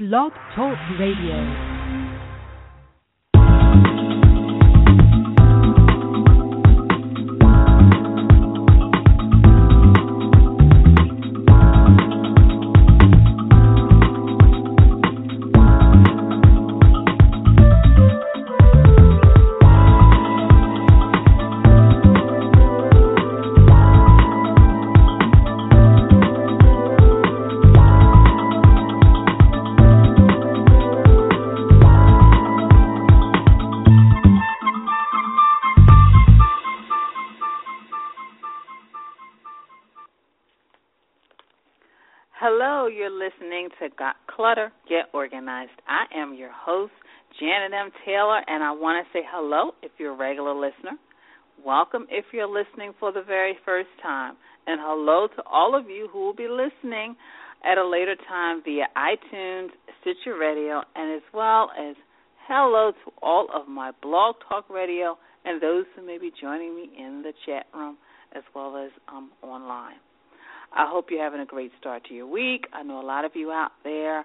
Blog Talk Radio. To Got Clutter, Get Organized. I am your host, Janet M. Taylor, and I want to say hello if you're a regular listener. Welcome if you're listening for the very first time. And hello to all of you who will be listening at a later time via iTunes, Stitcher Radio, and as well as hello to all of my blog talk radio and those who may be joining me in the chat room as well as um, online. I hope you're having a great start to your week. I know a lot of you out there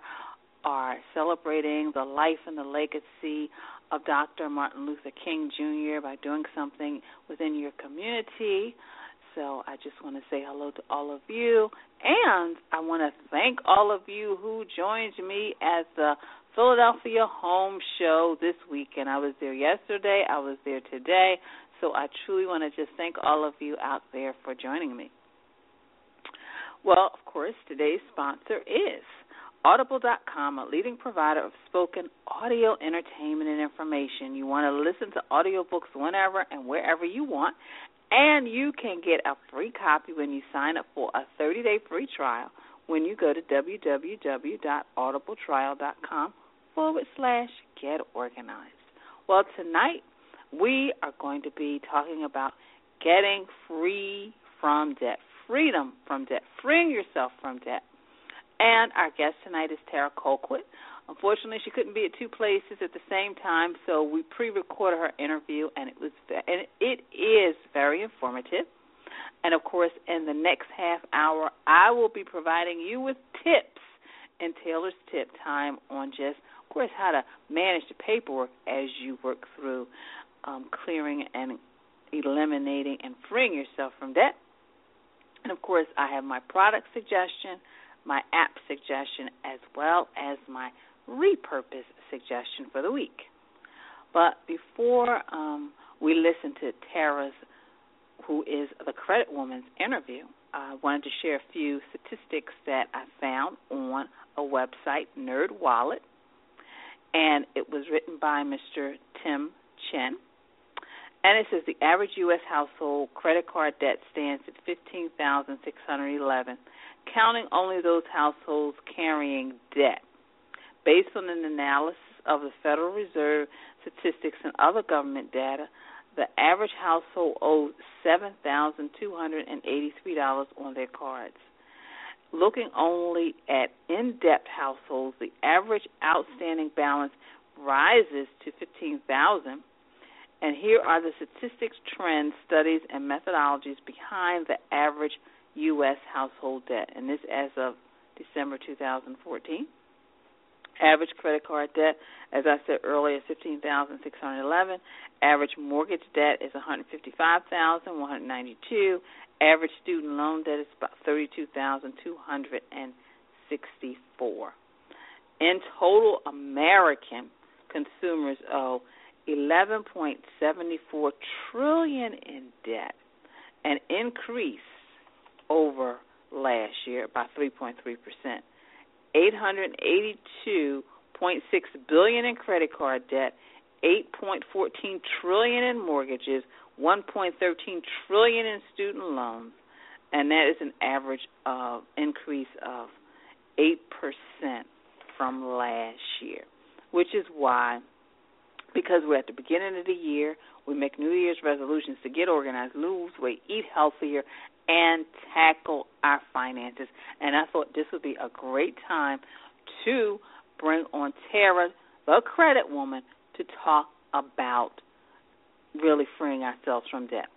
are celebrating the life and the legacy of Dr. Martin Luther King Jr. by doing something within your community. So I just want to say hello to all of you. And I want to thank all of you who joined me at the Philadelphia Home Show this weekend. I was there yesterday, I was there today. So I truly want to just thank all of you out there for joining me. Well, of course, today's sponsor is Audible.com, a leading provider of spoken audio entertainment and information. You want to listen to audiobooks whenever and wherever you want, and you can get a free copy when you sign up for a 30 day free trial when you go to www.audibletrial.com forward slash get organized. Well, tonight we are going to be talking about getting free from debt, freedom from debt, freeing yourself from debt. And our guest tonight is Tara Colquitt. Unfortunately, she couldn't be at two places at the same time, so we pre-recorded her interview, and it was and it is very informative. And of course, in the next half hour, I will be providing you with tips in Taylor's tip time on just, of course, how to manage the paperwork as you work through um, clearing and eliminating and freeing yourself from debt. And of course, I have my product suggestion, my app suggestion, as well as my repurpose suggestion for the week. But before um, we listen to Tara's, who is the Credit Woman's interview, I wanted to share a few statistics that I found on a website, NerdWallet, and it was written by Mr. Tim Chen. And it says the average U.S. household credit card debt stands at fifteen thousand six hundred eleven, counting only those households carrying debt. Based on an analysis of the Federal Reserve statistics and other government data, the average household owes seven thousand two hundred and eighty-three dollars on their cards. Looking only at in-debt households, the average outstanding balance rises to fifteen thousand and here are the statistics, trends, studies, and methodologies behind the average U.S. household debt. And this as of December 2014. Average credit card debt, as I said earlier, is fifteen thousand six hundred eleven. Average mortgage debt is one hundred fifty five thousand one hundred ninety two. Average student loan debt is about thirty two thousand two hundred and sixty four. In total, American consumers owe 11.74 trillion in debt, an increase over last year by 3.3 percent. 882.6 billion in credit card debt, 8.14 trillion in mortgages, 1.13 trillion in student loans, and that is an average of increase of 8% from last year, which is why because we're at the beginning of the year. We make New Year's resolutions to get organized, lose weight, eat healthier, and tackle our finances. And I thought this would be a great time to bring on Tara, the credit woman, to talk about really freeing ourselves from debt.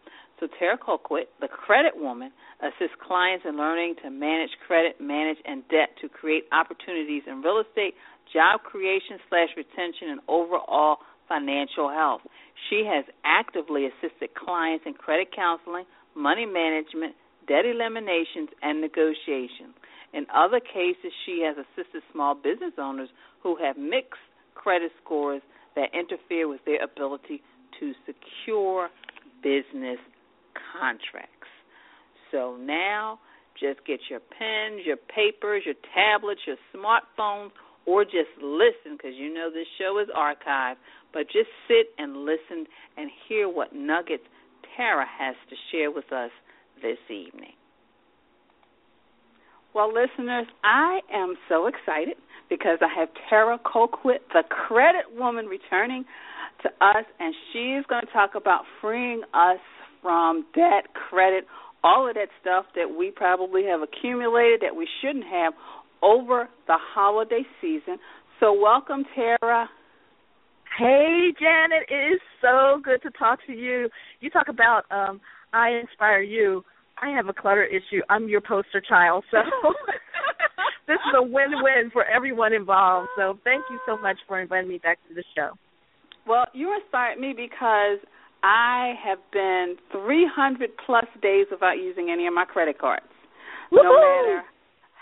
So Tara Colquitt, the credit woman, assists clients in learning to manage credit, manage and debt to create opportunities in real estate, job creation slash retention, and overall financial health. She has actively assisted clients in credit counseling, money management, debt eliminations, and negotiations. In other cases, she has assisted small business owners who have mixed credit scores that interfere with their ability to secure business contracts. So now, just get your pens, your papers, your tablets, your smartphones, or just listen because you know this show is archived. But just sit and listen and hear what nuggets Tara has to share with us this evening. Well, listeners, I am so excited because I have Tara Colquitt, the credit woman, returning to us, and she's going to talk about freeing us from debt, credit, all of that stuff that we probably have accumulated that we shouldn't have over the holiday season. So, welcome, Tara. Hey, Janet. It is so good to talk to you. You talk about um, I inspire you. I have a clutter issue. I'm your poster child. So this is a win-win for everyone involved. So thank you so much for inviting me back to the show. Well, you inspired me because I have been 300 plus days without using any of my credit cards. Woo-hoo! No matter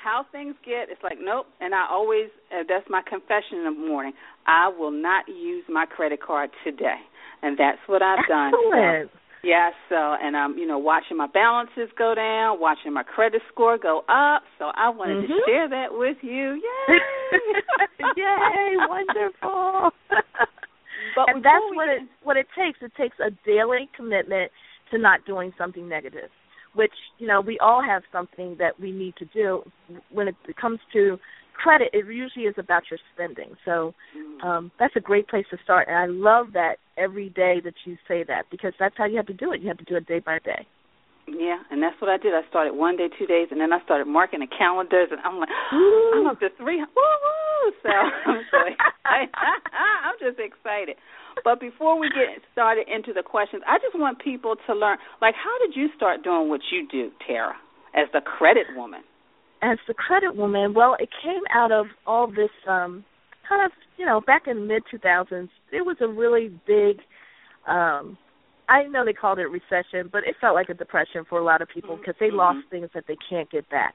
how things get, it's like nope. And I always uh, that's my confession in the morning. I will not use my credit card today, and that's what I've Excellent. done. So yeah, so and I'm, you know, watching my balances go down, watching my credit score go up. So I wanted mm-hmm. to share that with you. Yay! Yay, wonderful. but and that's what it what it takes. It takes a daily commitment to not doing something negative. Which, you know, we all have something that we need to do. When it comes to credit, it usually is about your spending. So um, that's a great place to start. And I love that every day that you say that because that's how you have to do it. You have to do it day by day. Yeah, and that's what I did. I started one day, two days, and then I started marking the calendars, and I'm like. I'm up to three. Woo woo! So I'm so. I'm just excited. But before we get started into the questions, I just want people to learn. Like, how did you start doing what you do, Tara, as the credit woman? As the credit woman, well, it came out of all this um kind of, you know, back in the mid 2000s. It was a really big um I know they called it recession, but it felt like a depression for a lot of people because they Mm-hmm. lost things that they can't get back.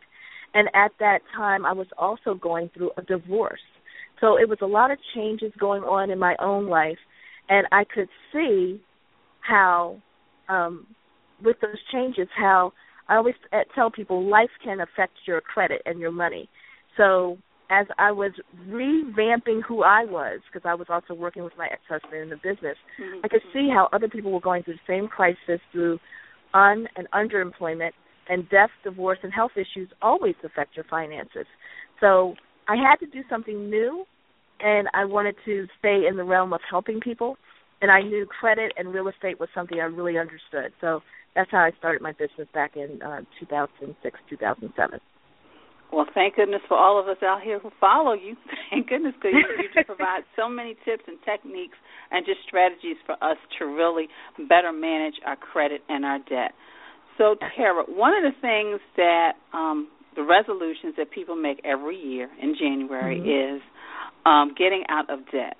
And at that time, I was also going through a divorce. So it was a lot of changes going on in my own life, and I could see how, um, with those changes, how I always uh, tell people life can affect your credit and your money. So as I was revamping who I was, because I was also working with my ex-husband in the business, Mm-hmm. I could see how other people were going through the same crisis through un and underemployment and death, divorce, and health issues always affect your finances. So I had to do something new, and I wanted to stay in the realm of helping people. And I knew credit and real estate was something I really understood. So that's how I started my business back in uh, 2006, 2007. Well, thank goodness for all of us out here who follow you. Thank goodness because you, you just provide so many tips and techniques and just strategies for us to really better manage our credit and our debt. So, Tara, one of the things that um, the resolutions that people make every year in January Mhm. is um, getting out of debt.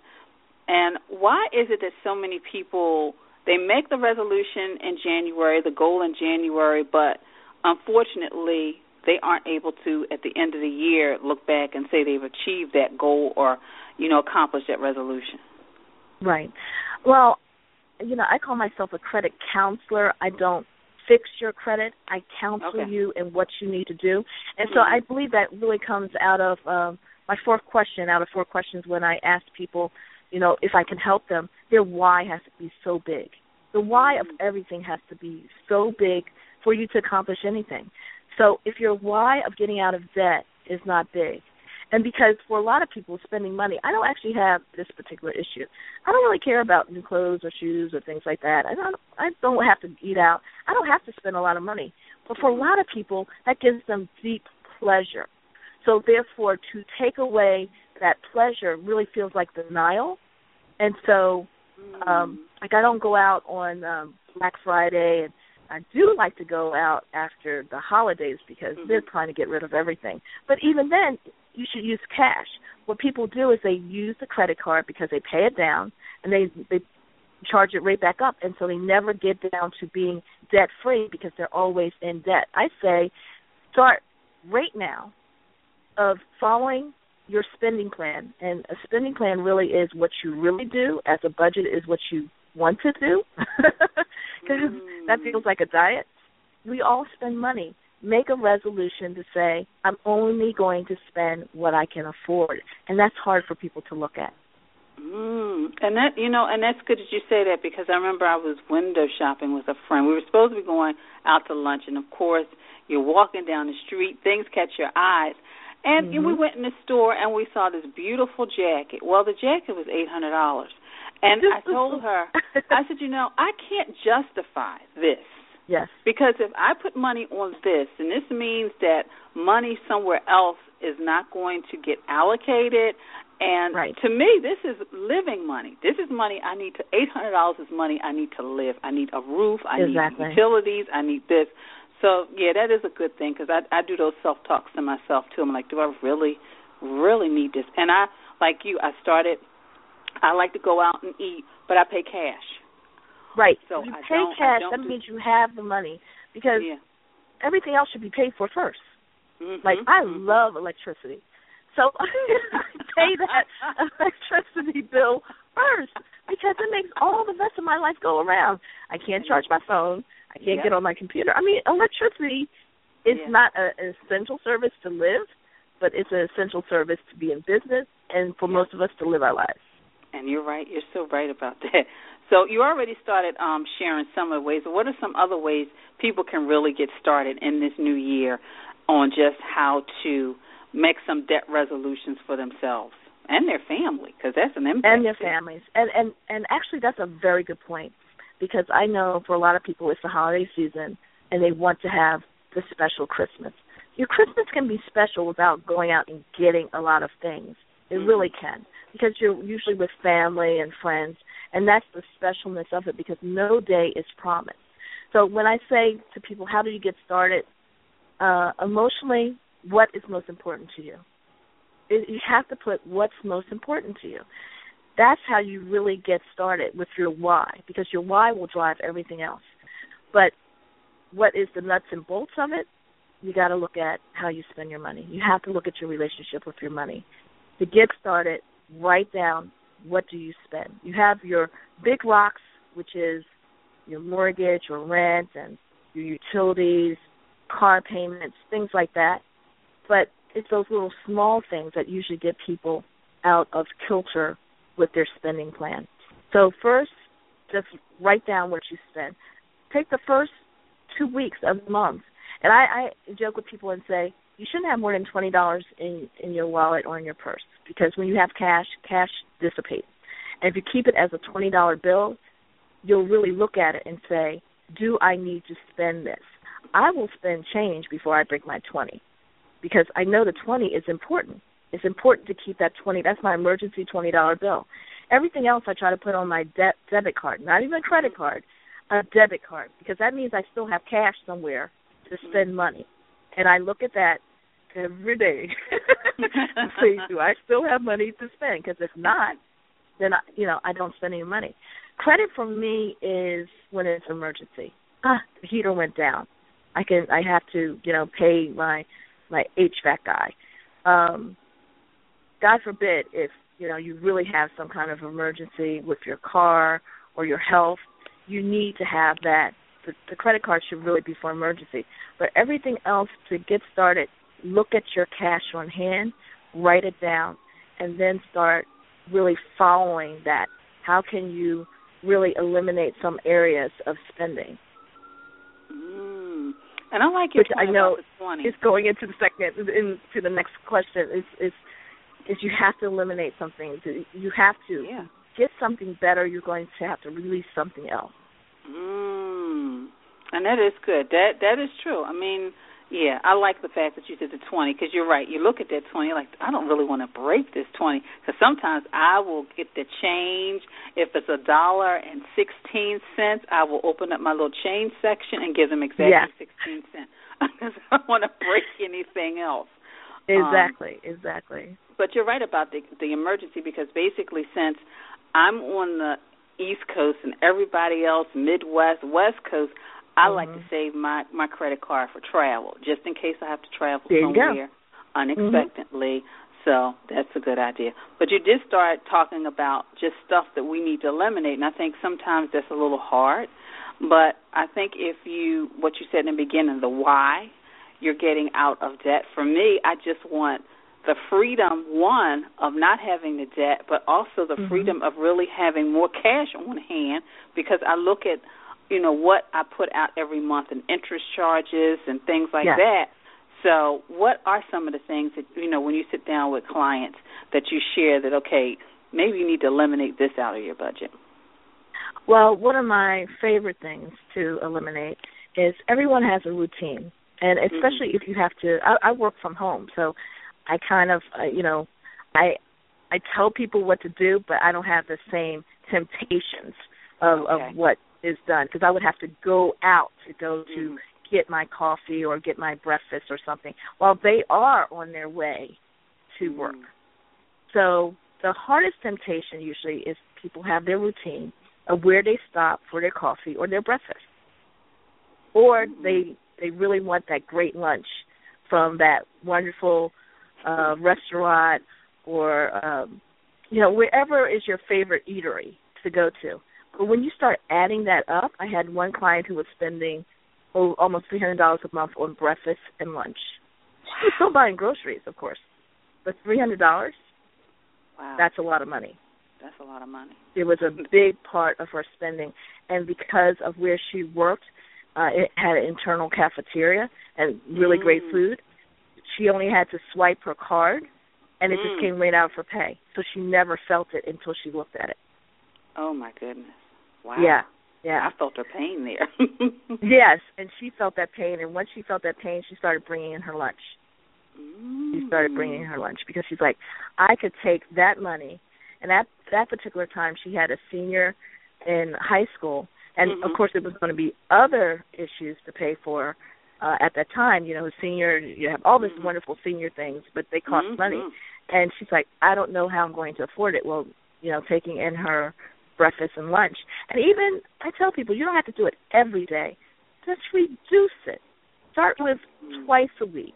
And why is it that so many people they make the resolution in January, the goal in January, but unfortunately they aren't able to at the end of the year look back and say they've achieved that goal or you know accomplished that resolution. Right. Well, you know, I call myself a credit counselor. I don't fix your credit. I counsel Okay. you in what you need to do. And so Mhm. I believe that really comes out of um my fourth question out of four questions when I ask people, you know, if I can help them, their why has to be so big. The why of everything has to be so big for you to accomplish anything. So if your why of getting out of debt is not big, and because for a lot of people spending money, I don't actually have this particular issue. I don't really care about new clothes or shoes or things like that. I don't I don't have to eat out. I don't have to spend a lot of money. But for a lot of people that gives them deep pleasure. So therefore to take away that pleasure really feels like denial. And so um like I don't go out on um Black Friday and I do like to go out after the holidays because Mhm. they're trying to get rid of everything. But even then, you should use cash. What people do is they use the credit card because they pay it down and they they charge it right back up, and so they never get down to being debt free because they're always in debt. I say, start right now of following your spending plan, and a spending plan really is what you really do, as a budget is what you want to do, because that feels mm-hmm. like a diet. We all spend money. Make a resolution to say, I'm only going to spend what I can afford, and that's hard for people to look at. Mm. And that you know, and that's good that you say that because I remember I was window shopping with a friend. We were supposed to be going out to lunch, and of course, you're walking down the street, things catch your eyes, and Mhm. we went in the store and we saw this beautiful jacket. Well, the jacket was eight hundred dollars, and I told her, I said, you know, I can't justify this. Yes. Because if I put money on this, and this means that money somewhere else is not going to get allocated, and Right. to me, this is living money. This is money I need to. Eight hundred dollars is money I need to live. I need a roof. I Exactly. need utilities. I need this. So yeah, that is a good thing because I I do those self talks to myself too. I'm like, do I really, really need this? And I like you. I started. I like to go out and eat, but I pay cash. Right. So you I pay cash, that do- means you have the money because Yeah. everything else should be paid for first. Mhm. Like I Mhm. love electricity, so I pay that electricity bill first because it makes all the rest of my life go around. I can't charge my phone. I can't Yeah. get on my computer. I mean, electricity is Yeah. not a, an essential service to live, but it's an essential service to be in business and for most of us to live our lives. And you're right. You're so right about that. So you already started um, sharing some of the ways. What are some other ways people can really get started in this new year on just how to make some debt resolutions for themselves and their family? Because that's an impact. and their too. families. And and and actually, that's a very good point because I know for a lot of people it's the holiday season and they want to have the special Christmas. Your Christmas can be special without going out and getting a lot of things. It Mhm. really can because you're usually with family and friends, and that's the specialness of it because no day is promised. So when I say to people, how do you get started? Uh, emotionally, what is most important to you? It, you have to put what's most important to you that's how you really get started with your why because your why will drive everything else but what is the nuts and bolts of it you got to look at how you spend your money you have to look at your relationship with your money to get started write down what do you spend you have your big rocks which is your mortgage or rent and your utilities car payments things like that but it's those little small things that usually get people out of kilter with their spending plan. So first, just write down what you spend. Take the first two weeks of the month, and I, I joke with people and say you shouldn't have more than twenty dollars in in your wallet or in your purse because when you have cash, cash dissipates. And if you keep it as a twenty dollar bill, you'll really look at it and say, "Do I need to spend this?" I will spend change before I break my twenty because I know the 20 is important. It's important to keep that 20. That's my emergency $20 bill. Everything else I try to put on my de- debit card, not even a credit card, a debit card, because that means I still have cash somewhere to spend money. And I look at that every day say, do I still have money to spend? Because if not, then I, you know I don't spend any money. Credit for me is when it's an emergency. Ah, the heater went down. I can I have to you know pay my my HVAC guy. Um, God forbid if you know you really have some kind of emergency with your car or your health, you need to have that. The, the credit card should really be for emergency. But everything else to get started, look at your cash on hand, write it down, and then start really following that. How can you really eliminate some areas of spending? Mm. And I like your Which I know about the 20. is going into the second into the next question is is is you have to eliminate something. You have to yeah. get something better. You're going to have to release something else. Mm. And that is good. That that is true. I mean, Yeah, I like the fact that you said the 20 because you're right. You look at that 20, like, I don't really want to break this 20 because sometimes I will get the change. If it's a dollar and 16 cents, I will open up my little change section and give them exactly yeah. 16 cents because I don't want to break anything else. Exactly, um, exactly. But you're right about the the emergency because basically since I'm on the East Coast and everybody else Midwest, West Coast, I mm-hmm. like to save my my credit card for travel, just in case I have to travel somewhere unexpectedly. Mm-hmm. So that's a good idea. But you did start talking about just stuff that we need to eliminate, and I think sometimes that's a little hard. But I think if you, what you said in the beginning, the why you're getting out of debt. For me, I just want the freedom, one, of not having the debt, but also the mm-hmm. freedom of really having more cash on hand because I look at you know what I put out every month in interest charges and things like yes. that. So, what are some of the things that you know when you sit down with clients that you share that okay, maybe you need to eliminate this out of your budget? Well, one of my favorite things to eliminate is everyone has a routine, and especially mm-hmm. if you have to. I, I work from home, so I kind of, uh, you know, I I tell people what to do, but I don't have the same temptations of okay. of what is done because I would have to go out to go to mm-hmm. get my coffee or get my breakfast or something while they are on their way to mm-hmm. work. So the hardest temptation usually is people have their routine of where they stop for their coffee or their breakfast. Or mm-hmm. they they really want that great lunch from that wonderful uh restaurant or um you know wherever is your favorite eatery to go to but when you start adding that up, I had one client who was spending oh, almost three hundred dollars a month on breakfast and lunch. She was still buying groceries, of course, but three hundred dollars. Wow, that's a lot of money. That's a lot of money. It was a big part of her spending, and because of where she worked, uh, it had an internal cafeteria and really mm. great food. She only had to swipe her card, and it mm. just came right out of her pay. So she never felt it until she looked at it. Oh my goodness. Wow. Yeah. Yeah. I felt her pain there. yes, and she felt that pain and once she felt that pain, she started bringing in her lunch. Mm. She started bringing in her lunch because she's like, I could take that money and at that particular time she had a senior in high school and mm-hmm. of course it was going to be other issues to pay for uh at that time, you know, senior you have all these mm-hmm. wonderful senior things, but they cost mm-hmm. money. And she's like, I don't know how I'm going to afford it. Well, you know, taking in her breakfast and lunch. And even I tell people you don't have to do it every day. Just reduce it. Start with twice a week.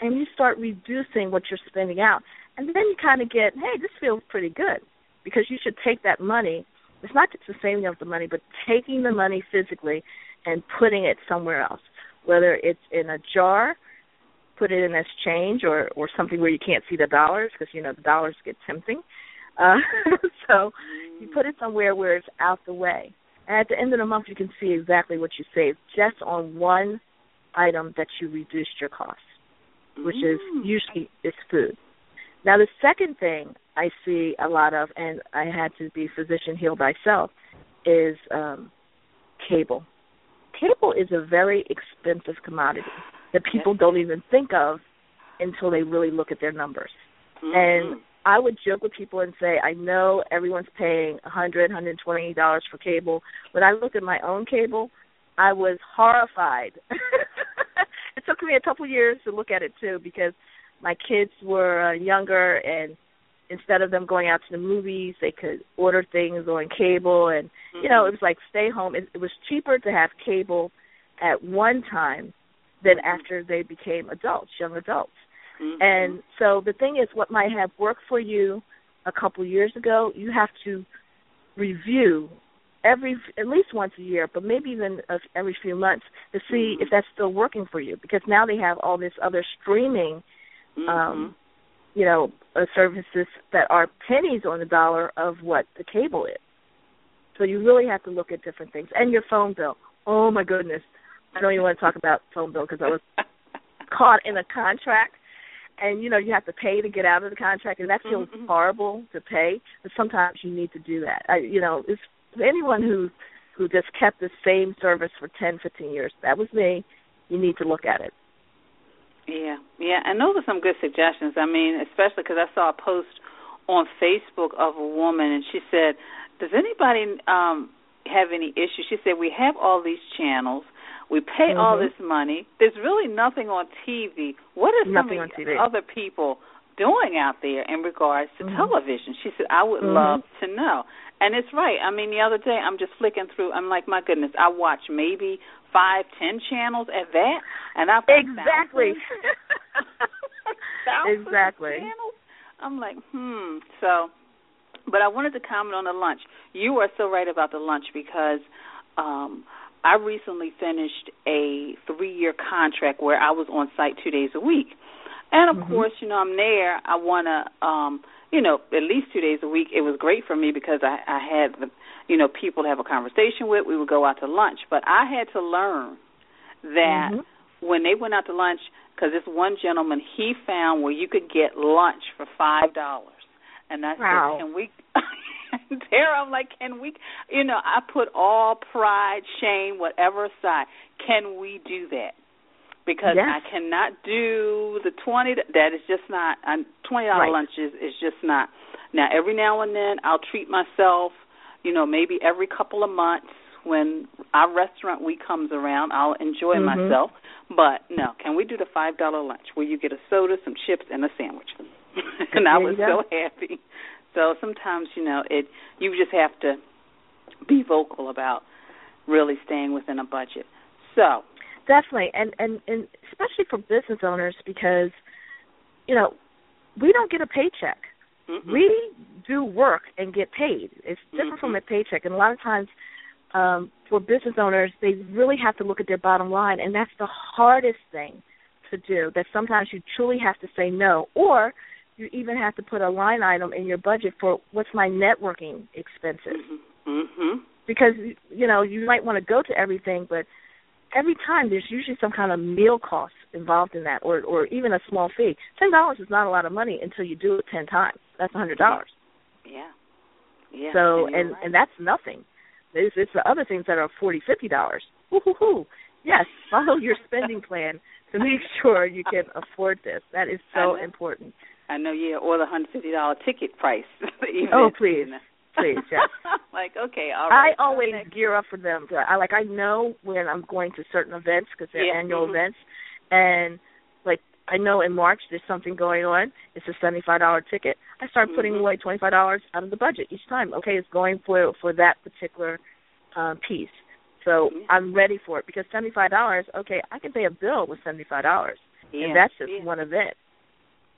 And you start reducing what you're spending out. And then you kind of get, hey, this feels pretty good. Because you should take that money. It's not just the saving of the money, but taking the money physically and putting it somewhere else. Whether it's in a jar, put it in as change or or something where you can't see the dollars because you know the dollars get tempting uh, so you put it somewhere where it's out the way. And at the end of the month, you can see exactly what you saved just on one item that you reduced your cost, which is Mm. usually is food. Now, the second thing I see a lot of, and I had to be physician heal thyself, is um, cable. Cable is a very expensive commodity that people don't even think of until they really look at their numbers. Mm-hmm. And I would joke with people and say, I know everyone's paying a hundred, hundred twenty dollars for cable. When I looked at my own cable, I was horrified. it took me a couple years to look at it too because my kids were uh, younger and instead of them going out to the movies, they could order things on cable and mm-hmm. you know, it was like stay home. It, it was cheaper to have cable at one time than mm-hmm. after they became adults, young adults. Mm-hmm. And so the thing is, what might have worked for you a couple years ago, you have to review every at least once a year, but maybe even every few months to see mm-hmm. if that's still working for you. Because now they have all this other streaming, mm-hmm. um, you know, uh, services that are pennies on the dollar of what the cable is. So you really have to look at different things. And your phone bill. Oh my goodness, I don't even want to talk about phone bill because I was caught in a contract and you know you have to pay to get out of the contract, and that feels mm-hmm. horrible to pay. But sometimes you need to do that. I, you know, it's anyone who who just kept the same service for ten, fifteen years. That was me. You need to look at it Yeah, yeah, and those are some good suggestions. I mean, especially because I saw a post on Facebook of a woman, and she said, "Does anybody um have any issues?" She said, "We have all these channels. We pay mm-hmm. all this money. There's really nothing on TV. What are nothing some of other people doing out there in regards to mm-hmm. television?" She said, "I would mm-hmm. love to know." And it's right. I mean, the other day I'm just flicking through. I'm like, my goodness, I watch maybe five, ten channels at that, and I've exactly, thousands, exactly. channels. I'm like, hmm. So, but I wanted to comment on the lunch. You are so right about the lunch because um I recently finished a three-year contract where I was on site two days a week, and of mm-hmm. course, you know, I'm there. I want to. um you know, at least two days a week. It was great for me because I, I had the, you know, people to have a conversation with. We would go out to lunch, but I had to learn that mm-hmm. when they went out to lunch, because this one gentleman he found where you could get lunch for five dollars, and I wow. said, "Can we?" there, I'm like, "Can we?" You know, I put all pride, shame, whatever aside. Can we do that? because yes. I cannot do the twenty. That is just not twenty dollar right. lunches is just not. Now every now and then I'll treat myself. You know, maybe every couple of months when our restaurant week comes around, I'll enjoy mm-hmm. myself. But no, can we do the five dollar lunch where you get a soda, some chips, and a sandwich? and I was so happy. So sometimes you know it. You just have to be vocal about really staying within a budget. So definitely and and and especially for business owners because you know we don't get a paycheck mm-hmm. we do work and get paid it's different mm-hmm. from a paycheck and a lot of times um for business owners they really have to look at their bottom line and that's the hardest thing to do that sometimes you truly have to say no or you even have to put a line item in your budget for what's my networking expenses mm-hmm. because you know you might want to go to everything but every time there's usually some kind of meal cost involved in that or or even a small fee. Ten dollars is not a lot of money until you do it ten times. That's a hundred dollars. Yeah. Yeah. So and and, right. and that's nothing. It's, it's the other things that are forty, fifty dollars. Hoo Yes, follow your spending plan to make sure you can afford this. That is so important. I know, yeah, or the hundred fifty dollar ticket price. oh please. Please, yes. like okay, all right. I always gear up for them. I like I know when I'm going to certain events because they're yeah. annual mm-hmm. events, and like I know in March there's something going on. It's a seventy five dollar ticket. I start mm-hmm. putting away twenty five dollars out of the budget each time. Okay, it's going for for that particular uh, piece. So yeah. I'm ready for it because seventy five dollars. Okay, I can pay a bill with seventy five dollars, yeah. and that's just yeah. one event.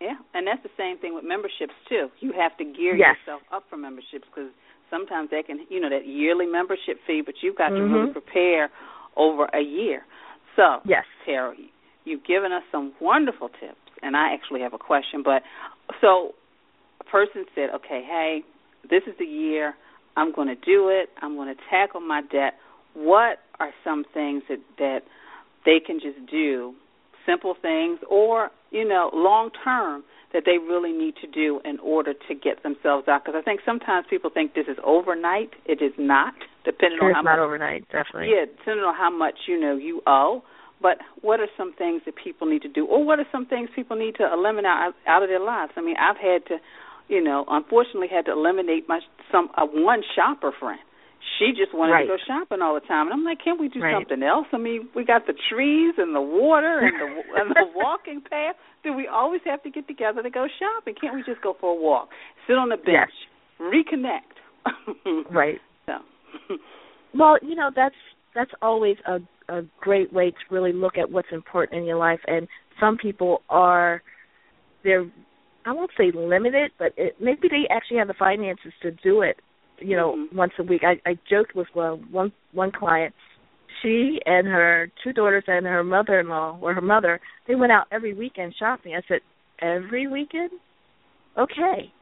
Yeah, and that's the same thing with memberships too. You have to gear yes. yourself up for memberships because sometimes they can, you know, that yearly membership fee, but you've got mm-hmm. to really prepare over a year. So, yes, Tara, you've given us some wonderful tips, and I actually have a question. But so, a person said, "Okay, hey, this is the year. I'm going to do it. I'm going to tackle my debt. What are some things that that they can just do simple things or you know long term that they really need to do in order to get themselves out. Because i think sometimes people think this is overnight. It is not depending it's on how it's not much overnight definitely. Yeah depending on how much you know you owe. But what are some things that people need to do? Or what are some things people need to eliminate out, out of their lives? I mean i've had to you know unfortunately had to eliminate my some uh, one shopper friend she just wanted right. to go shopping all the time, and I'm like, can't we do right. something else? I mean, we got the trees and the water and the and the walking path. Do we always have to get together to go shopping? Can't we just go for a walk, sit on the bench, yes. reconnect? right. So. well, you know that's that's always a a great way to really look at what's important in your life, and some people are they're I won't say limited, but it, maybe they actually have the finances to do it you know, mm-hmm. once a week. I, I joked with one one one client. She and her two daughters and her mother in law or her mother, they went out every weekend shopping. I said, Every weekend? Okay.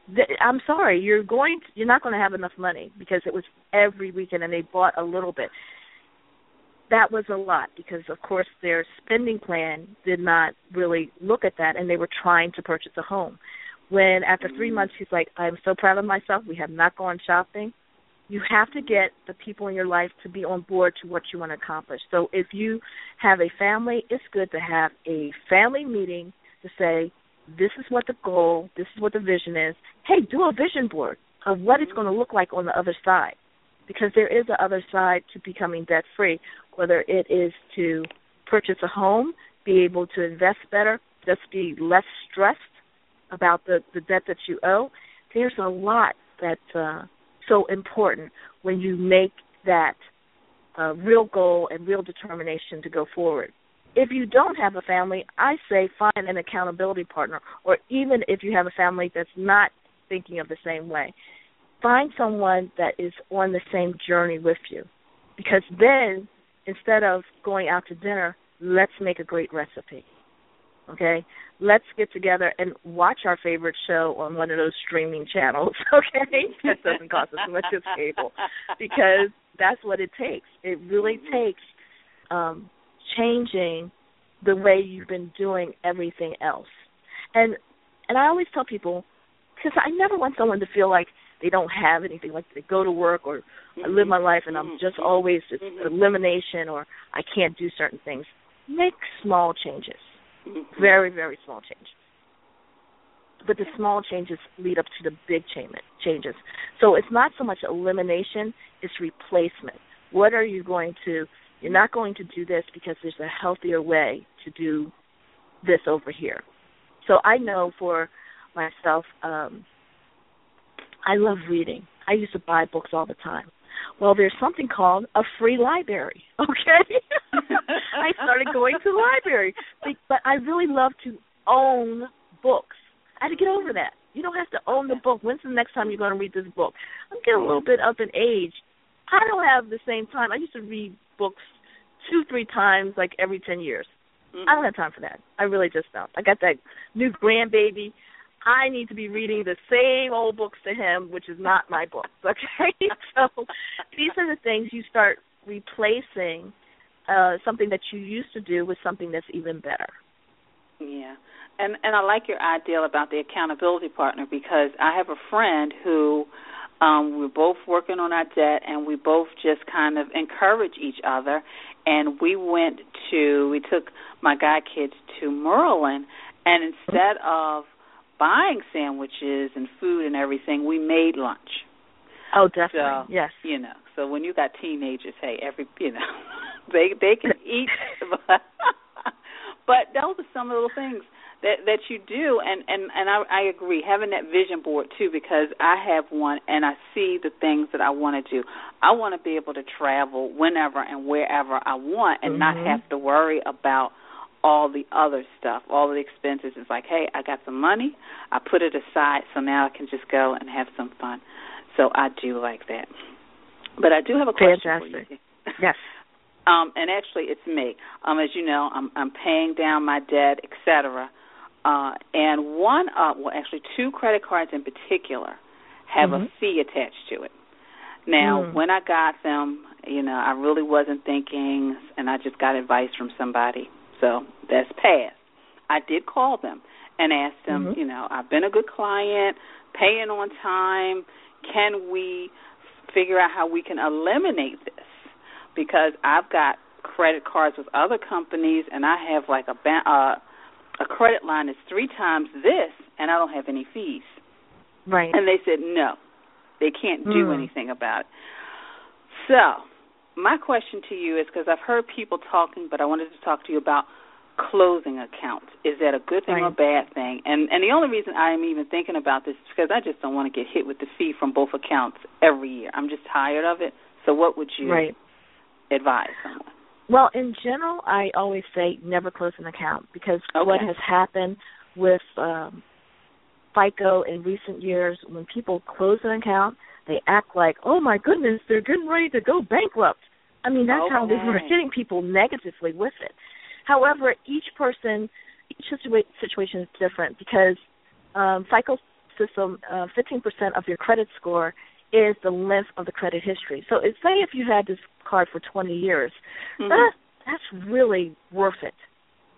I'm sorry, you're going to, you're not going to have enough money because it was every weekend and they bought a little bit. That was a lot because of course their spending plan did not really look at that and they were trying to purchase a home when after three months she's like, I'm so proud of myself. We have not gone shopping. you have to get the people in your life to be on board to what you want to accomplish. So if you have a family, it's good to have a family meeting to say, this is what the goal, this is what the vision is. Hey, do a vision board of what it's going to look like on the other side. Because there is a other side to becoming debt free, whether it is to purchase a home, be able to invest better, just be less stressed about the, the debt that you owe. There's a lot that's uh, so important when you make that uh, real goal and real determination to go forward. If you don't have a family, I say find an accountability partner, or even if you have a family that's not thinking of the same way, find someone that is on the same journey with you. Because then, instead of going out to dinner, let's make a great recipe. Okay? Let's get together and watch our favorite show on one of those streaming channels, okay? that doesn't cost us much as cable. Because that's what it takes. It really mm-hmm. takes um changing the way you've been doing everything else. And and I always tell people because I never want someone to feel like they don't have anything, like they go to work or I live my life and I'm mm-hmm. just always just mm-hmm. elimination or I can't do certain things. Make small changes Mm-hmm. Very, very small change. But the small changes lead up to the big changes. So it's not so much elimination, it's replacement. What are you going to you're not going to do this because there's a healthier way to do this over here. So I know for myself, um, I love reading. I used to buy books all the time. Well, there's something called a free library. Okay, I started going to the library, but I really love to own books. I had to get over that. You don't have to own the book. When's the next time you're going to read this book? I'm getting a little bit up in age. I don't have the same time. I used to read books two, three times, like every ten years. Mm-hmm. I don't have time for that. I really just don't. I got that new grandbaby. I need to be reading the same old books to him, which is not my books. Okay, so these are the things you start replacing uh, something that you used to do with something that's even better. Yeah, and and I like your idea about the accountability partner because I have a friend who um we're both working on our debt and we both just kind of encourage each other and we went to we took my guy kids to Merlin and instead of buying sandwiches and food and everything, we made lunch. Oh, definitely. So, yes. You know, so when you got teenagers, hey, every you know, they they can eat, but but those are some of the little things that that you do, and and and I, I agree having that vision board too because I have one and I see the things that I want to do. I want to be able to travel whenever and wherever I want, and mm-hmm. not have to worry about all the other stuff, all the expenses. It's like, hey, I got some money, I put it aside, so now I can just go and have some fun. So I do like that. But I do have a question Fantastic. for you. Yes. um, and actually, it's me. Um, as you know, I'm, I'm paying down my debt, etc. Uh, and one, uh, well, actually, two credit cards in particular have mm-hmm. a fee attached to it. Now, mm. when I got them, you know, I really wasn't thinking, and I just got advice from somebody so that's past. I did call them and ask them, mm-hmm. you know, I've been a good client, paying on time. Can we figure out how we can eliminate this? Because I've got credit cards with other companies, and I have like a ba- uh, a credit line that's three times this, and I don't have any fees. Right. And they said no, they can't do mm. anything about it. So my question to you is because I've heard people talking, but I wanted to talk to you about closing accounts. Is that a good thing right. or a bad thing? And and the only reason I'm even thinking about this is because I just don't want to get hit with the fee from both accounts every year. I'm just tired of it. So what would you right. advise someone? Well, in general, I always say never close an account because okay. what has happened with um, FICO in recent years, when people close an account, they act like, oh my goodness, they're getting ready to go bankrupt. I mean, that's okay. how they were hitting people negatively with it. However, each person, each situa- situation is different because um, FICO system, uh, 15% of your credit score is the length of the credit history. So, it, say if you had this card for 20 years, mm-hmm. that that's really worth it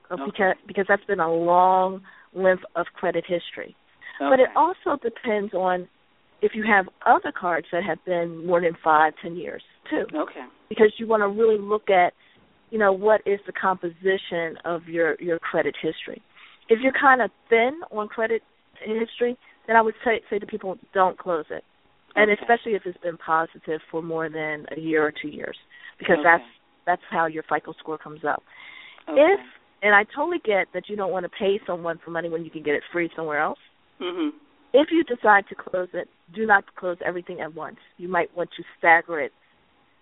uh, okay. because because that's been a long length of credit history. Okay. But it also depends on if you have other cards that have been more than five, ten years too. Okay. Because you want to really look at, you know, what is the composition of your your credit history. If you're kind of thin on credit history, then I would say say to people, don't close it, and Okay. especially if it's been positive for more than a year or two years, because Okay. that's that's how your FICO score comes up. Okay. If and I totally get that you don't want to pay someone for money when you can get it free somewhere else. Mhm. If you decide to close it, do not close everything at once. You might want to stagger it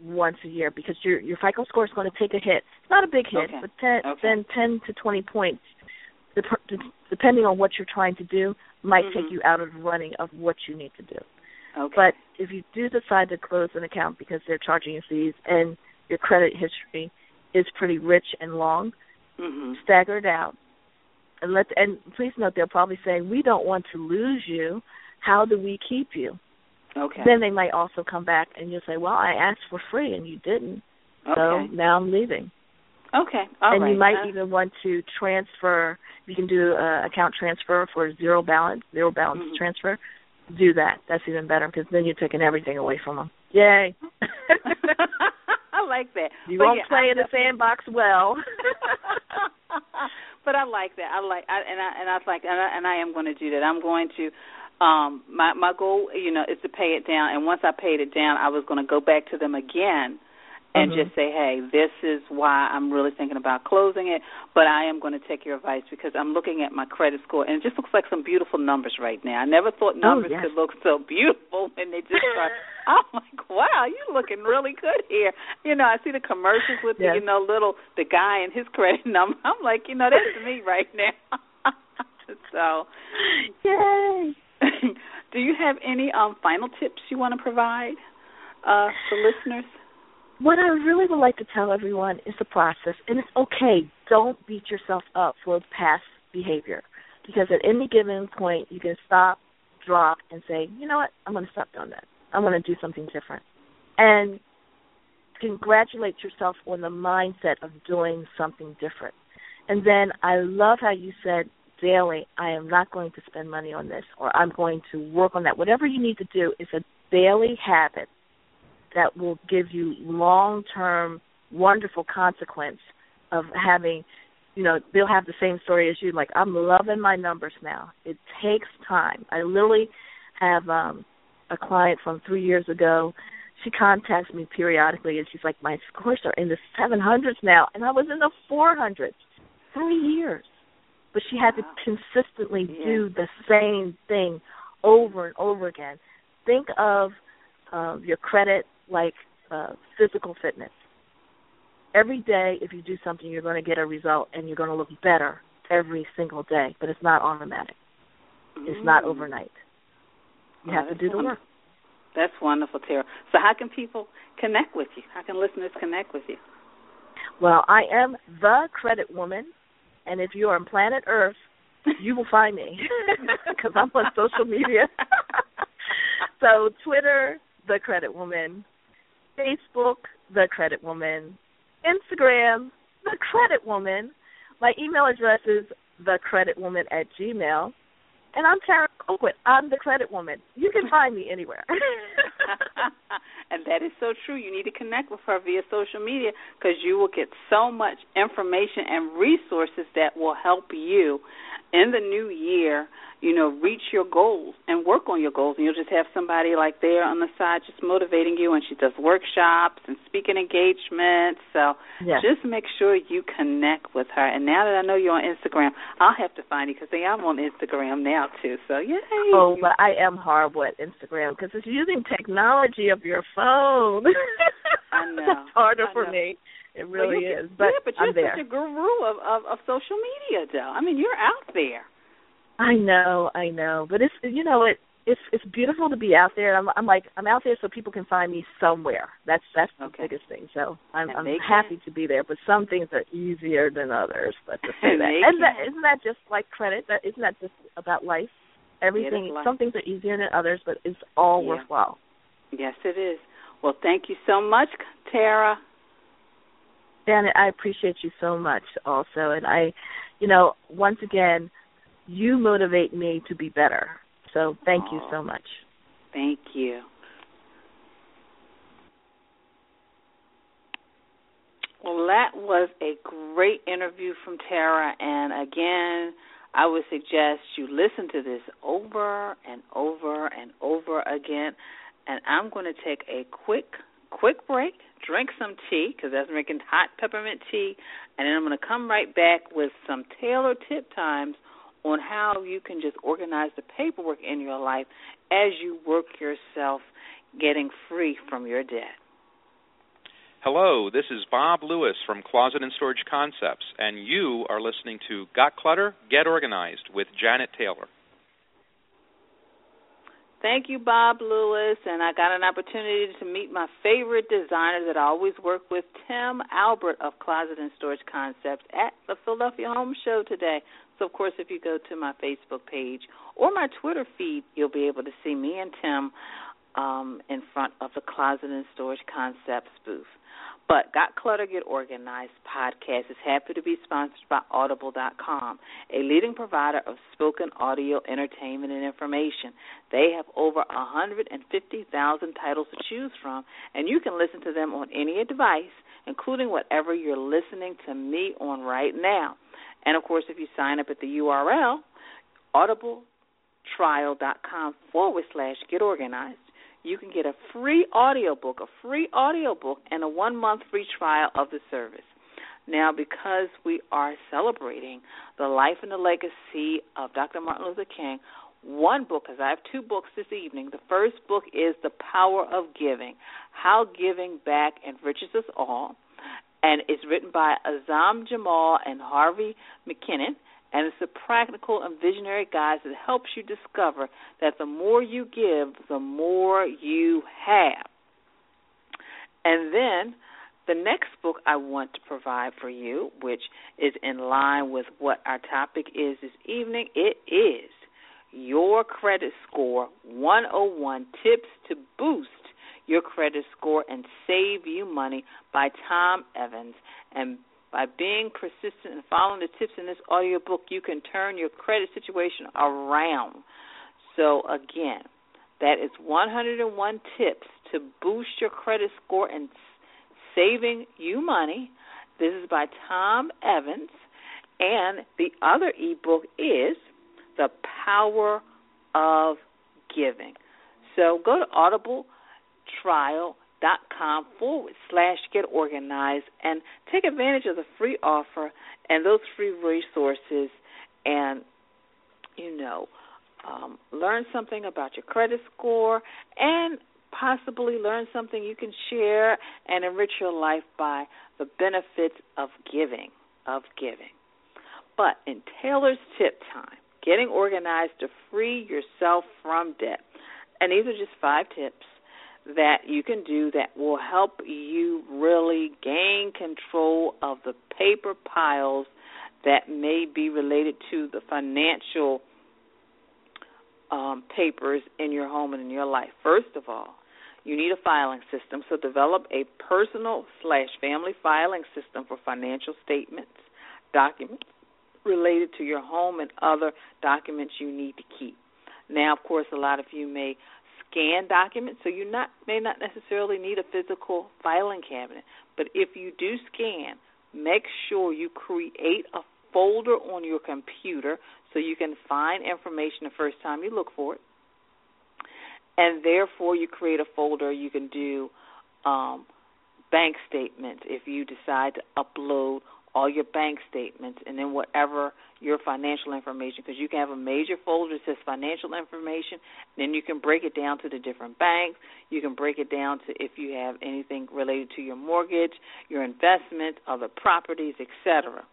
once a year because your your FICO score is going to take a hit. It's not a big hit, Okay. but ten, Okay. then ten to twenty points, depending on what you're trying to do, might Mhm. take you out of the running of what you need to do. Okay. But if you do decide to close an account because they're charging you fees and your credit history is pretty rich and long, Mhm. stagger it out. And let and please note they'll probably say, We don't want to lose you. How do we keep you? Okay. Then they might also come back and you'll say, Well, I asked for free and you didn't. So okay. now I'm leaving. Okay. All and right. you might Uh, even want to transfer you can do a account transfer for zero balance, zero balance Mhm. transfer. Do that. That's even better because then you're taking everything away from them. Yay. I like that. you But won't yeah, play I in the sandbox well. but I like that. I like I, and I and I like and I, and I am going to do that. I'm going to um my my goal, you know, is to pay it down and once I paid it down, I was going to go back to them again and Mhm. just say, "Hey, this is why I'm really thinking about closing it, but I am going to take your advice because I'm looking at my credit score and it just looks like some beautiful numbers right now. I never thought numbers Oh, yes. could look so beautiful and they just start I'm like, wow, you're looking really good here. You know, I see the commercials with the, you know, little the guy and his credit number. I'm like, you know, that's me right now. so, Yay. do you have any um final tips you want to provide uh for listeners? What I really would like to tell everyone is the process, and it's okay. Don't beat yourself up for past behavior, because at any given point you can stop, drop, and say, you know what, I'm going to stop doing that. I'm going to do something different, and congratulate yourself on the mindset of doing something different. And then I love how you said daily, I am not going to spend money on this, or I'm going to work on that. Whatever you need to do is a daily habit that will give you long term wonderful consequence of having you know they'll have the same story as you like i'm loving my numbers now. It takes time. I literally have um a client from three years ago. She contacts me periodically and she's like my scores are in the seven hundreds now. And i was in the four hundreds. Three years. But she had to consistently Yeah. do the same thing over and over again. Think of um, your credit like uh, physical fitness. Every day, if you do something, you're going to get a result, and you're going to look better every single day. But it's not automatic. It's not Mm. overnight. You Oh, have to do the work. That's wonderful, Tara. So, how can people connect with you? How can listeners connect with you? Well, I am the credit woman, and if you are on planet Earth, you will find me because I'm on social media. so Twitter, the credit woman, Facebook, the credit woman, Instagram, the credit woman. My email address is thecreditwoman at gmail. And I'm Tara Colquitt. I'm the credit woman. You can find me anywhere. and that is so true. You need to connect with her via social media because you will get so much information and resources that will help you in the new year, you know, reach your goals and work on your goals. And you'll just have somebody like there on the side just motivating you. And she does workshops and speaking engagements. So yes. just make sure you connect with her. And now that I know you're on Instagram, I'll have to find you because I'm on Instagram now too. So yay! Oh, but I am horrible at Instagram because it's using technology of your phone. I know. it's harder I for me. It really you- is. But, yeah, but you're I'm there. such a guru of, of of social media, though. I mean, you're out there. I know, I know, but it's you know it it's it's beautiful to be out there. I'm I'm like I'm out there so people can find me somewhere. That's that's the Okay. biggest thing. So I'm I'm they happy to be there, but some things are easier than others. Let's just say And that. And that can. isn't that just like credit? That isn't that just about life? Everything life. some things are easier than others, but it's all Yeah. worthwhile. Yes, it is. Well, thank you so much, Tara. Janet, I appreciate you so much also and I you know, once again, you motivate me to be better. So thank you so much. Thank you. Well, that was a great interview from Tara, and again, I would suggest you listen to this over and over and over again. And I'm going to take a quick, quick break, drink some tea because that's drinking hot peppermint tea, and then I'm going to come right back with some tailored tip times on how you can just organize the paperwork in your life as you work yourself getting free from your debt. Hello, this is Bob Lewis from Closet and Storage Concepts, and you are listening to Got Clutter? Get Organized with Janet Taylor. Thank you, Bob Lewis. And I got an opportunity to meet my favorite designer that I always work with, Tim Albert of Closet and Storage Concepts, at the Philadelphia Home Show today. So, of course, if you go to my Facebook page or my Twitter feed, you'll be able to see me and Tim um, in front of the Closet and Storage Concepts booth. But Got Clutter Get Organized podcast is happy to be sponsored by Audible.com, a leading provider of spoken audio entertainment and information. They have over 150,000 titles to choose from, and you can listen to them on any device, including whatever you're listening to me on right now. And of course, if you sign up at the URL, audibletrial.com forward slash get organized, you can get a free audiobook, a free audiobook, and a one month free trial of the service. Now, because we are celebrating the life and the legacy of Dr. Martin Luther King, one book, because I have two books this evening. The first book is The Power of Giving How Giving Back Enriches Us All. And it's written by Azim Jamal and Harvey McKinnon and it's a practical and visionary guide that helps you discover that the more you give, the more you have. And then the next book I want to provide for you, which is in line with what our topic is this evening, it is Your Credit Score 101 Tips to Boost Your Credit Score and Save You Money by Tom Evans. And by being persistent and following the tips in this audiobook, you can turn your credit situation around. So, again, that is 101 tips to boost your credit score and saving you money. This is by Tom Evans. And the other ebook is The Power of Giving. So go to Audible Trial dot com forward slash get organized and take advantage of the free offer and those free resources and you know um, learn something about your credit score and possibly learn something you can share and enrich your life by the benefits of giving of giving. But in taylor's tip time getting organized to free yourself from debt. And these are just five tips that you can do that will help you really gain control of the paper piles that may be related to the financial um, papers in your home and in your life. First of all, you need a filing system, so develop a personal slash family filing system for financial statements, documents related to your home, and other documents you need to keep. Now, of course, a lot of you may scan documents, so you not may not necessarily need a physical filing cabinet. But if you do scan, make sure you create a folder on your computer so you can find information the first time you look for it. And therefore, you create a folder. You can do um, bank statements if you decide to upload all your bank statements, and then whatever your financial information, because you can have a major folder that says financial information, then you can break it down to the different banks. You can break it down to if you have anything related to your mortgage, your investment, other properties, etc.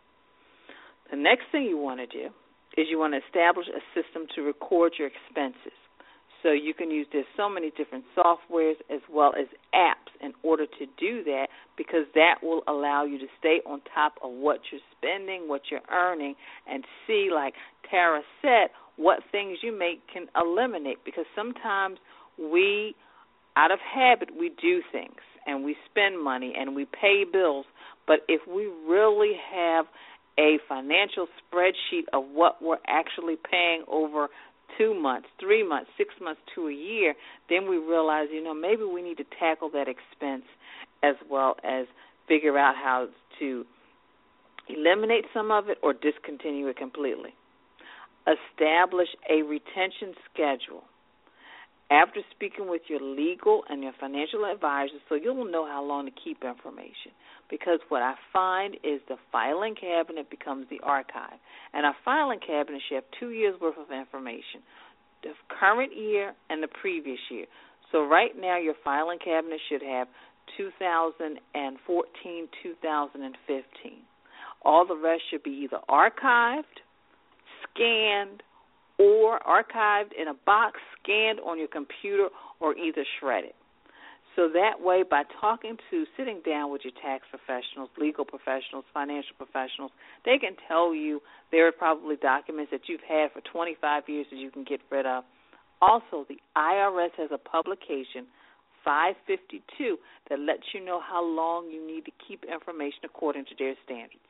The next thing you want to do is you want to establish a system to record your expenses. So you can use there's so many different softwares as well as apps in order to do that because that will allow you to stay on top of what you're spending, what you're earning and see like Tara said what things you make can eliminate because sometimes we out of habit we do things and we spend money and we pay bills. But if we really have a financial spreadsheet of what we're actually paying over two months, three months, six months to a year, then we realize, you know, maybe we need to tackle that expense as well as figure out how to eliminate some of it or discontinue it completely. Establish a retention schedule after speaking with your legal and your financial advisors so you'll know how long to keep information. Because what I find is the filing cabinet becomes the archive. And our filing cabinet should have two years worth of information the current year and the previous year. So right now your filing cabinet should have 2014, 2015. All the rest should be either archived, scanned, or archived in a box, scanned on your computer, or either shredded. So that way, by talking to, sitting down with your tax professionals, legal professionals, financial professionals, they can tell you there are probably documents that you've had for 25 years that you can get rid of. Also, the IRS has a publication, 552, that lets you know how long you need to keep information according to their standards.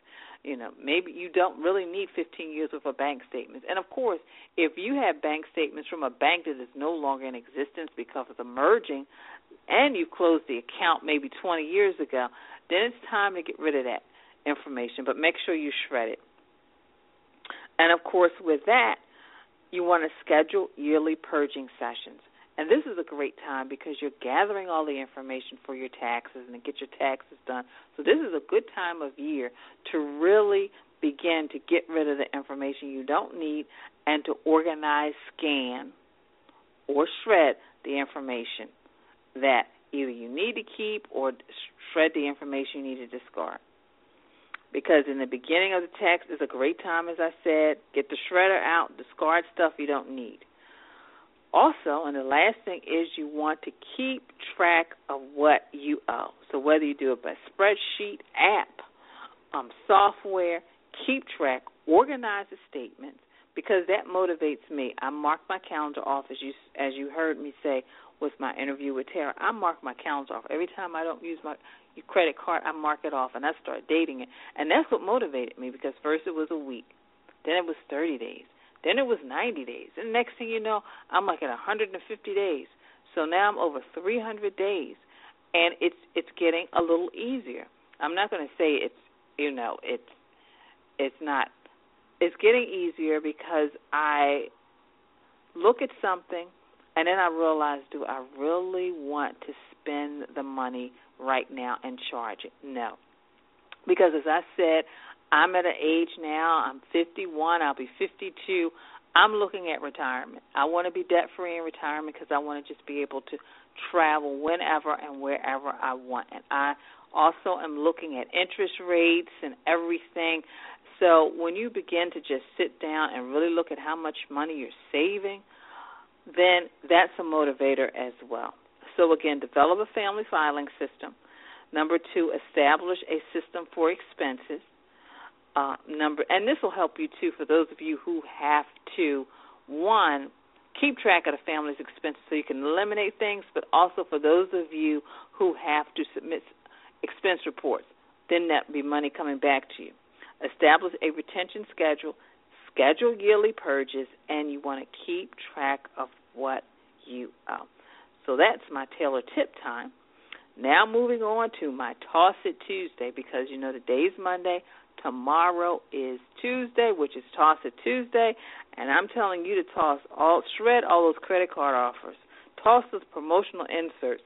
You know, maybe you don't really need 15 years worth of bank statements. And of course, if you have bank statements from a bank that is no longer in existence because of the merging, and you closed the account maybe 20 years ago, then it's time to get rid of that information. But make sure you shred it. And of course, with that, you want to schedule yearly purging sessions. And this is a great time because you're gathering all the information for your taxes and to get your taxes done. So this is a good time of year to really begin to get rid of the information you don't need and to organize, scan, or shred the information that either you need to keep or shred the information you need to discard. Because in the beginning of the text is a great time, as I said, get the shredder out, discard stuff you don't need. Also, and the last thing is you want to keep track of what you owe. So whether you do it by spreadsheet, app, um, software, keep track, organize the statements because that motivates me. I mark my calendar off as you as you heard me say with my interview with Tara. I mark my calendar off every time I don't use my credit card. I mark it off and I start dating it, and that's what motivated me because first it was a week, then it was 30 days, then it was 90 days. And next thing you know, I'm like at 150 days. So now I'm over 300 days, and it's it's getting a little easier. I'm not going to say it's you know it's it's not. It's getting easier because I look at something and then I realize, do I really want to spend the money right now and charge it? No. Because as I said, I'm at an age now, I'm 51, I'll be 52. I'm looking at retirement. I want to be debt free in retirement because I want to just be able to travel whenever and wherever I want. And I also am looking at interest rates and everything. So when you begin to just sit down and really look at how much money you're saving, then that's a motivator as well. So again, develop a family filing system. Number two, establish a system for expenses uh, number, and this will help you too for those of you who have to one keep track of the family's expenses so you can eliminate things, but also for those of you who have to submit expense reports, then that will be money coming back to you. Establish a retention schedule, schedule yearly purges, and you want to keep track of what you owe. So that's my Taylor tip time. Now moving on to my Toss It Tuesday because you know the day's Monday, Tomorrow is Tuesday, which is Toss It Tuesday, and I'm telling you to toss all, shred all those credit card offers. Toss those promotional inserts.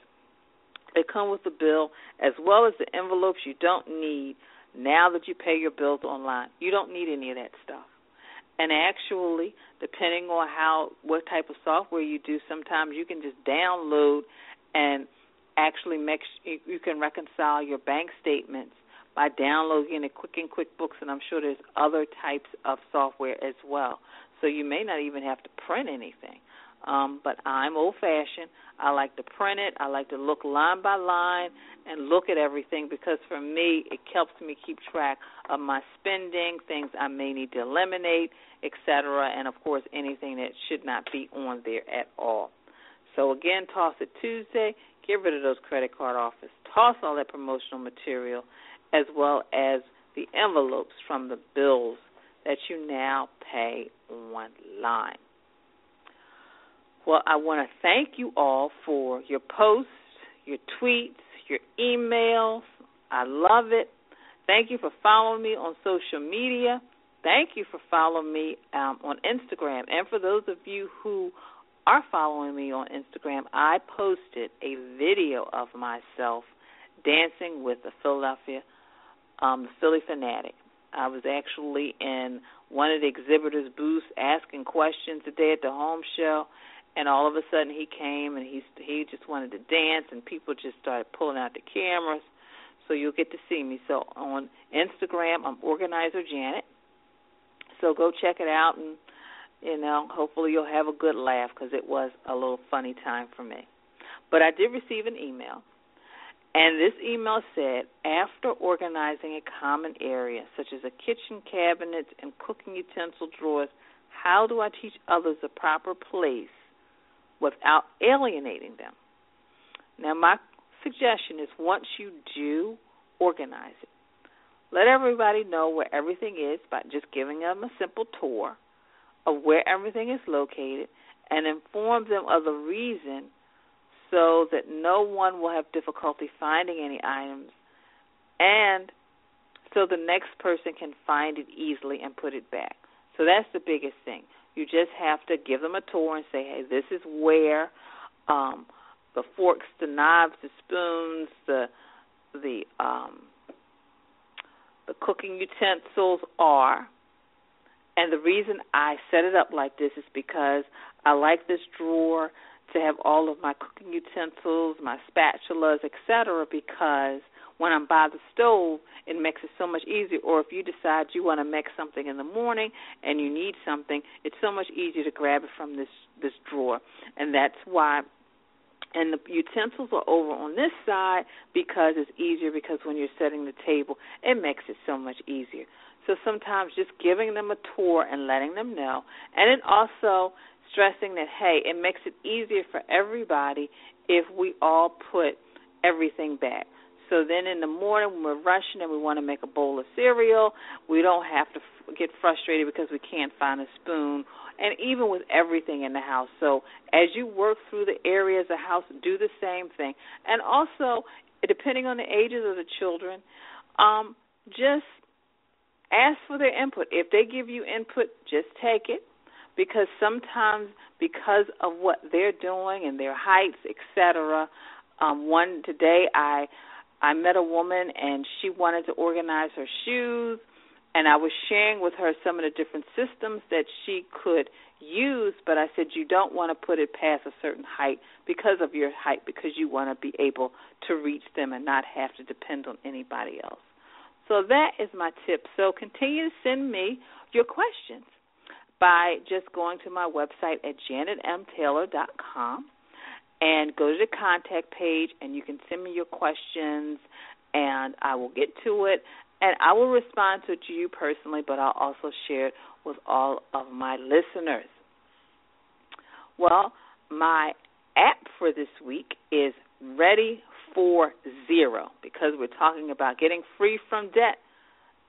They come with the bill, as well as the envelopes you don't need now that you pay your bills online. You don't need any of that stuff. And actually, depending on how what type of software you do, sometimes you can just download and actually make you can reconcile your bank statements by downloading it quick in QuickBooks, and I'm sure there's other types of software as well. So you may not even have to print anything. Um, but I'm old fashioned. I like to print it. I like to look line by line and look at everything because for me it helps me keep track of my spending, things I may need to eliminate, etc., and of course anything that should not be on there at all. So again, toss it Tuesday. Get rid of those credit card offers. Toss all that promotional material as well as the envelopes from the bills that you now pay online. Well, I want to thank you all for your posts, your tweets, your emails. I love it. Thank you for following me on social media. Thank you for following me um, on Instagram. And for those of you who are following me on Instagram, I posted a video of myself dancing with the Philadelphia, um, the Phillie Phanatic. I was actually in one of the exhibitors' booths asking questions today at the home show, and all of a sudden he came and he he just wanted to dance, and people just started pulling out the cameras. So you'll get to see me. So on Instagram, I'm Organizer Janet. So go check it out, and you know, hopefully you'll have a good laugh because it was a little funny time for me. But I did receive an email and this email said, after organizing a common area, such as a kitchen cabinet and cooking utensil drawers, how do I teach others the proper place without alienating them? Now, my suggestion is once you do organize it, let everybody know where everything is by just giving them a simple tour of where everything is located and inform them of the reason so that no one will have difficulty finding any items and so the next person can find it easily and put it back. So that's the biggest thing. You just have to give them a tour and say, "Hey, this is where um the forks, the knives, the spoons, the the um the cooking utensils are." And the reason I set it up like this is because I like this drawer to have all of my cooking utensils, my spatulas, etc. Because when I'm by the stove, it makes it so much easier. Or if you decide you want to make something in the morning and you need something, it's so much easier to grab it from this this drawer, and that's why. And the utensils are over on this side because it's easier. Because when you're setting the table, it makes it so much easier. So sometimes just giving them a tour and letting them know, and then also stressing that hey, it makes it easier for everybody if we all put everything back. So then in the morning when we're rushing and we want to make a bowl of cereal, we don't have to f- get frustrated because we can't find a spoon. And even with everything in the house. So as you work through the areas of the house, do the same thing. And also, depending on the ages of the children, um, just ask for their input. If they give you input, just take it because sometimes because of what they're doing and their heights, etc. Um, one today I I met a woman and she wanted to organize her shoes and I was sharing with her some of the different systems that she could use, but I said you don't want to put it past a certain height because of your height because you want to be able to reach them and not have to depend on anybody else. So that is my tip. So continue to send me your questions by just going to my website at janetmtaylor.com and go to the contact page and you can send me your questions and I will get to it and I will respond to it to you personally, but I'll also share it with all of my listeners. Well, my app for this week is Ready for Zero because we're talking about getting free from debt.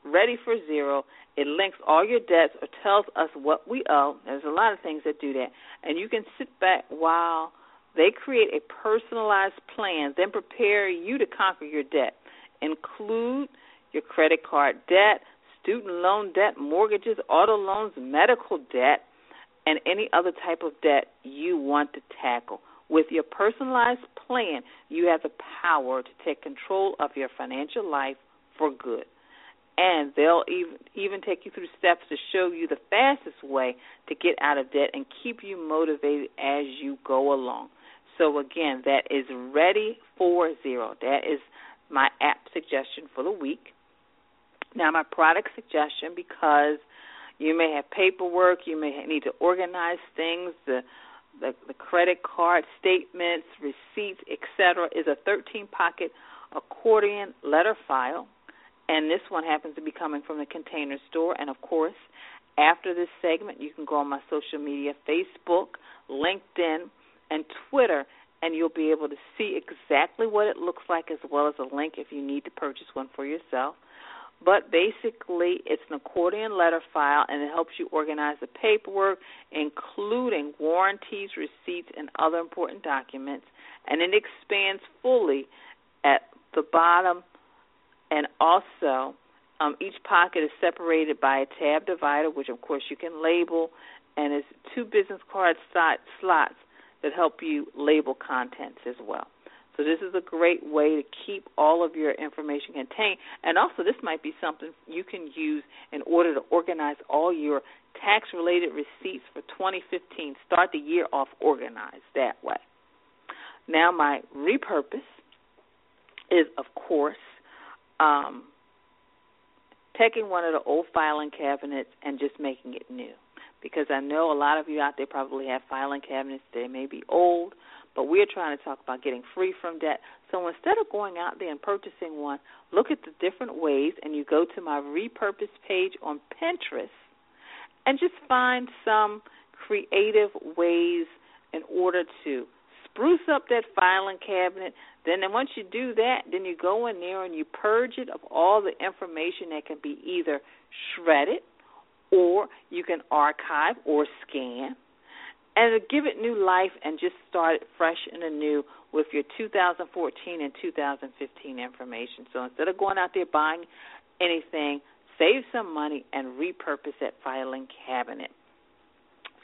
Ready for Zero it links all your debts or tells us what we owe. There's a lot of things that do that. And you can sit back while they create a personalized plan, then prepare you to conquer your debt. Include your credit card debt, student loan debt, mortgages, auto loans, medical debt, and any other type of debt you want to tackle. With your personalized plan, you have the power to take control of your financial life for good and they'll even even take you through steps to show you the fastest way to get out of debt and keep you motivated as you go along. So again, that is Ready for Zero. That is my app suggestion for the week. Now my product suggestion because you may have paperwork, you may need to organize things, the the, the credit card statements, receipts, etc. is a 13 pocket accordion letter file and this one happens to be coming from the Container Store. And of course, after this segment, you can go on my social media Facebook, LinkedIn, and Twitter, and you'll be able to see exactly what it looks like as well as a link if you need to purchase one for yourself. but basically it's an accordion letter file and it helps you organize the paperwork, including warranties, receipts, and other important documents. And it expands fully at the bottom, and also um, each pocket is separated by a tab divider, which of course you can label, and it's two business card slots that help you label contents as well. So this is a great way to keep all of your information contained. And also this might be something you can use in order to organize all your tax related receipts for 2015. Start the year off organized that way. Now my repurpose is of course um, taking one of the old filing cabinets and just making it new. Because I know a lot of you out there probably have filing cabinets. They may be old, but we're trying to talk about getting free from debt. So instead of going out there and purchasing one, look at the different ways and you go to my repurpose page on Pinterest and just find some creative ways in order to spruce up that filing cabinet. Then, then once you do that, then you go in there and you purge it of all the information that can be either shredded or you can archive or scan and give it new life and just start it fresh and anew with your 2014 and 2015 information. So instead of going out there buying anything, save some money and repurpose that filing cabinet.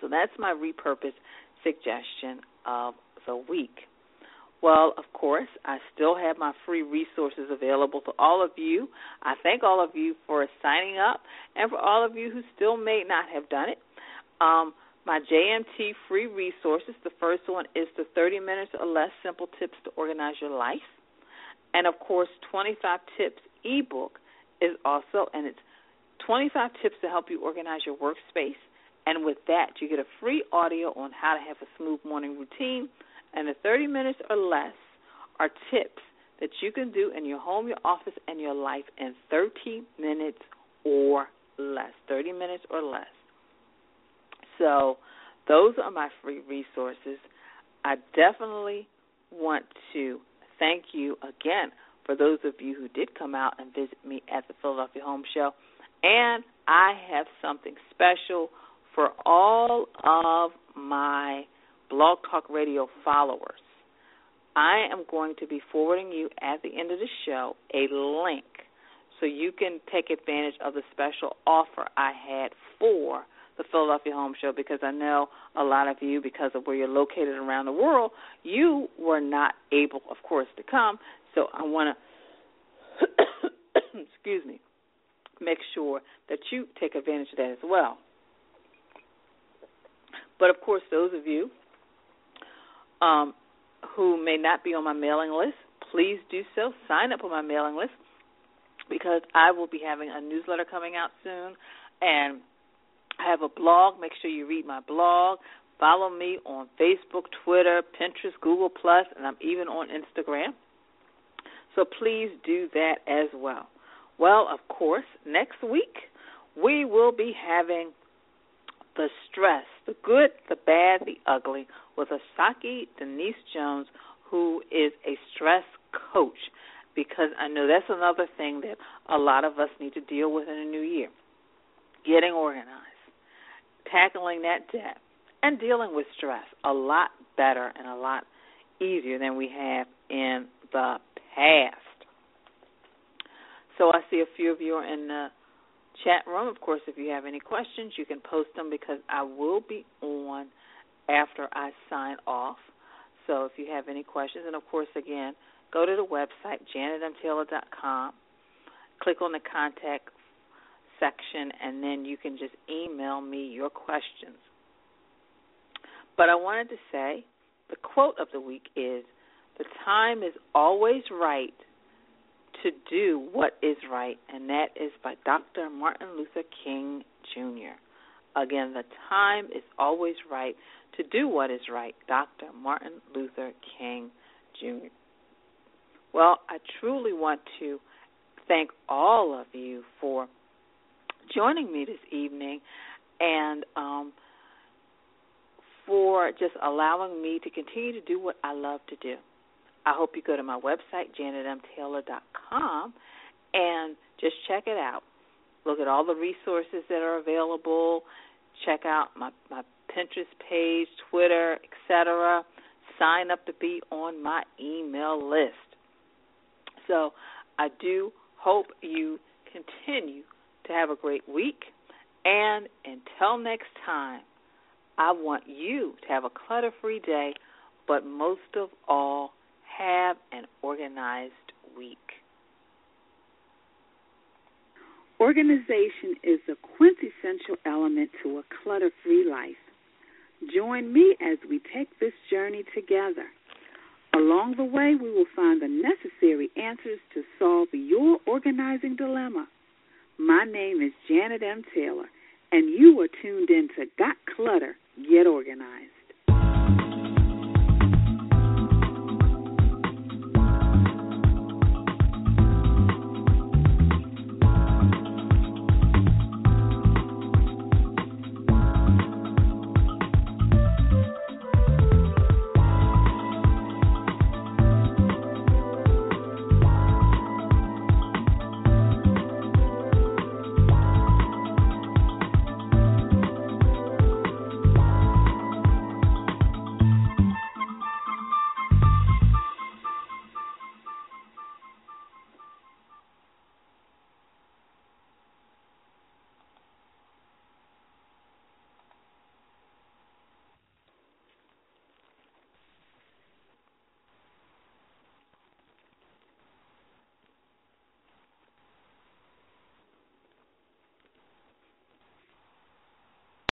So that's my repurpose suggestion of the week. Well, of course, I still have my free resources available to all of you. I thank all of you for signing up and for all of you who still may not have done it. Um, my JMT free resources. The first one is the 30 minutes or less simple tips to organize your life. And of course, 25 tips ebook is also, and it's 25 tips to help you organize your workspace. And with that, you get a free audio on how to have a smooth morning routine. And the 30 minutes or less are tips that you can do in your home, your office, and your life in 30 minutes or less. 30 minutes or less. So, those are my free resources. I definitely want to thank you again for those of you who did come out and visit me at the Philadelphia Home Show. And I have something special for all of my Blog Talk Radio followers. I am going to be forwarding you at the end of the show a link so you can take advantage of the special offer I had for the Philadelphia Home Show because I know a lot of you, because of where you're located around the world, you were not able, of course, to come. So I want to, excuse me, make sure that you take advantage of that as well. But of course, those of you um, who may not be on my mailing list, please do so. Sign up on my mailing list because I will be having a newsletter coming out soon, and I have a blog. Make sure you read my blog. Follow me on Facebook, Twitter, Pinterest, Google Plus, and I'm even on Instagram. So please do that as well. Well, of course, next week we will be having the stress, the good, the bad, the ugly, with Asaki Denise Jones, who is a stress coach. Because I know that's another thing that a lot of us need to deal with in the new year getting organized tackling that debt and dealing with stress a lot better and a lot easier than we have in the past. So I see a few of you are in the chat room. Of course, if you have any questions, you can post them because I will be on after I sign off. So if you have any questions, and of course, again, go to the website, janetmtaylor.com, click on the contact section, and then you can just email me your questions. But I wanted to say the quote of the week is The time is always right to do what is right, and that is by Dr. Martin Luther King Jr. Again, the time is always right to do what is right, Dr. Martin Luther King Jr. Well, I truly want to thank all of you for joining me this evening and um, for just allowing me to continue to do what I love to do. I hope you go to my website, janetmtaylor.com, and just check it out. Look at all the resources that are available. Check out my my Pinterest page, Twitter, etc. Sign up to be on my email list. So I do hope you continue to have a great week. And until next time, I want you to have a clutter free day, but most of all, have an organized week. Organization is a quintessential element to a clutter free life. Join me as we take this journey together. Along the way, we will find the necessary answers to solve your organizing dilemma. My name is Janet M. Taylor, and you are tuned in to Got Clutter, Get Organized.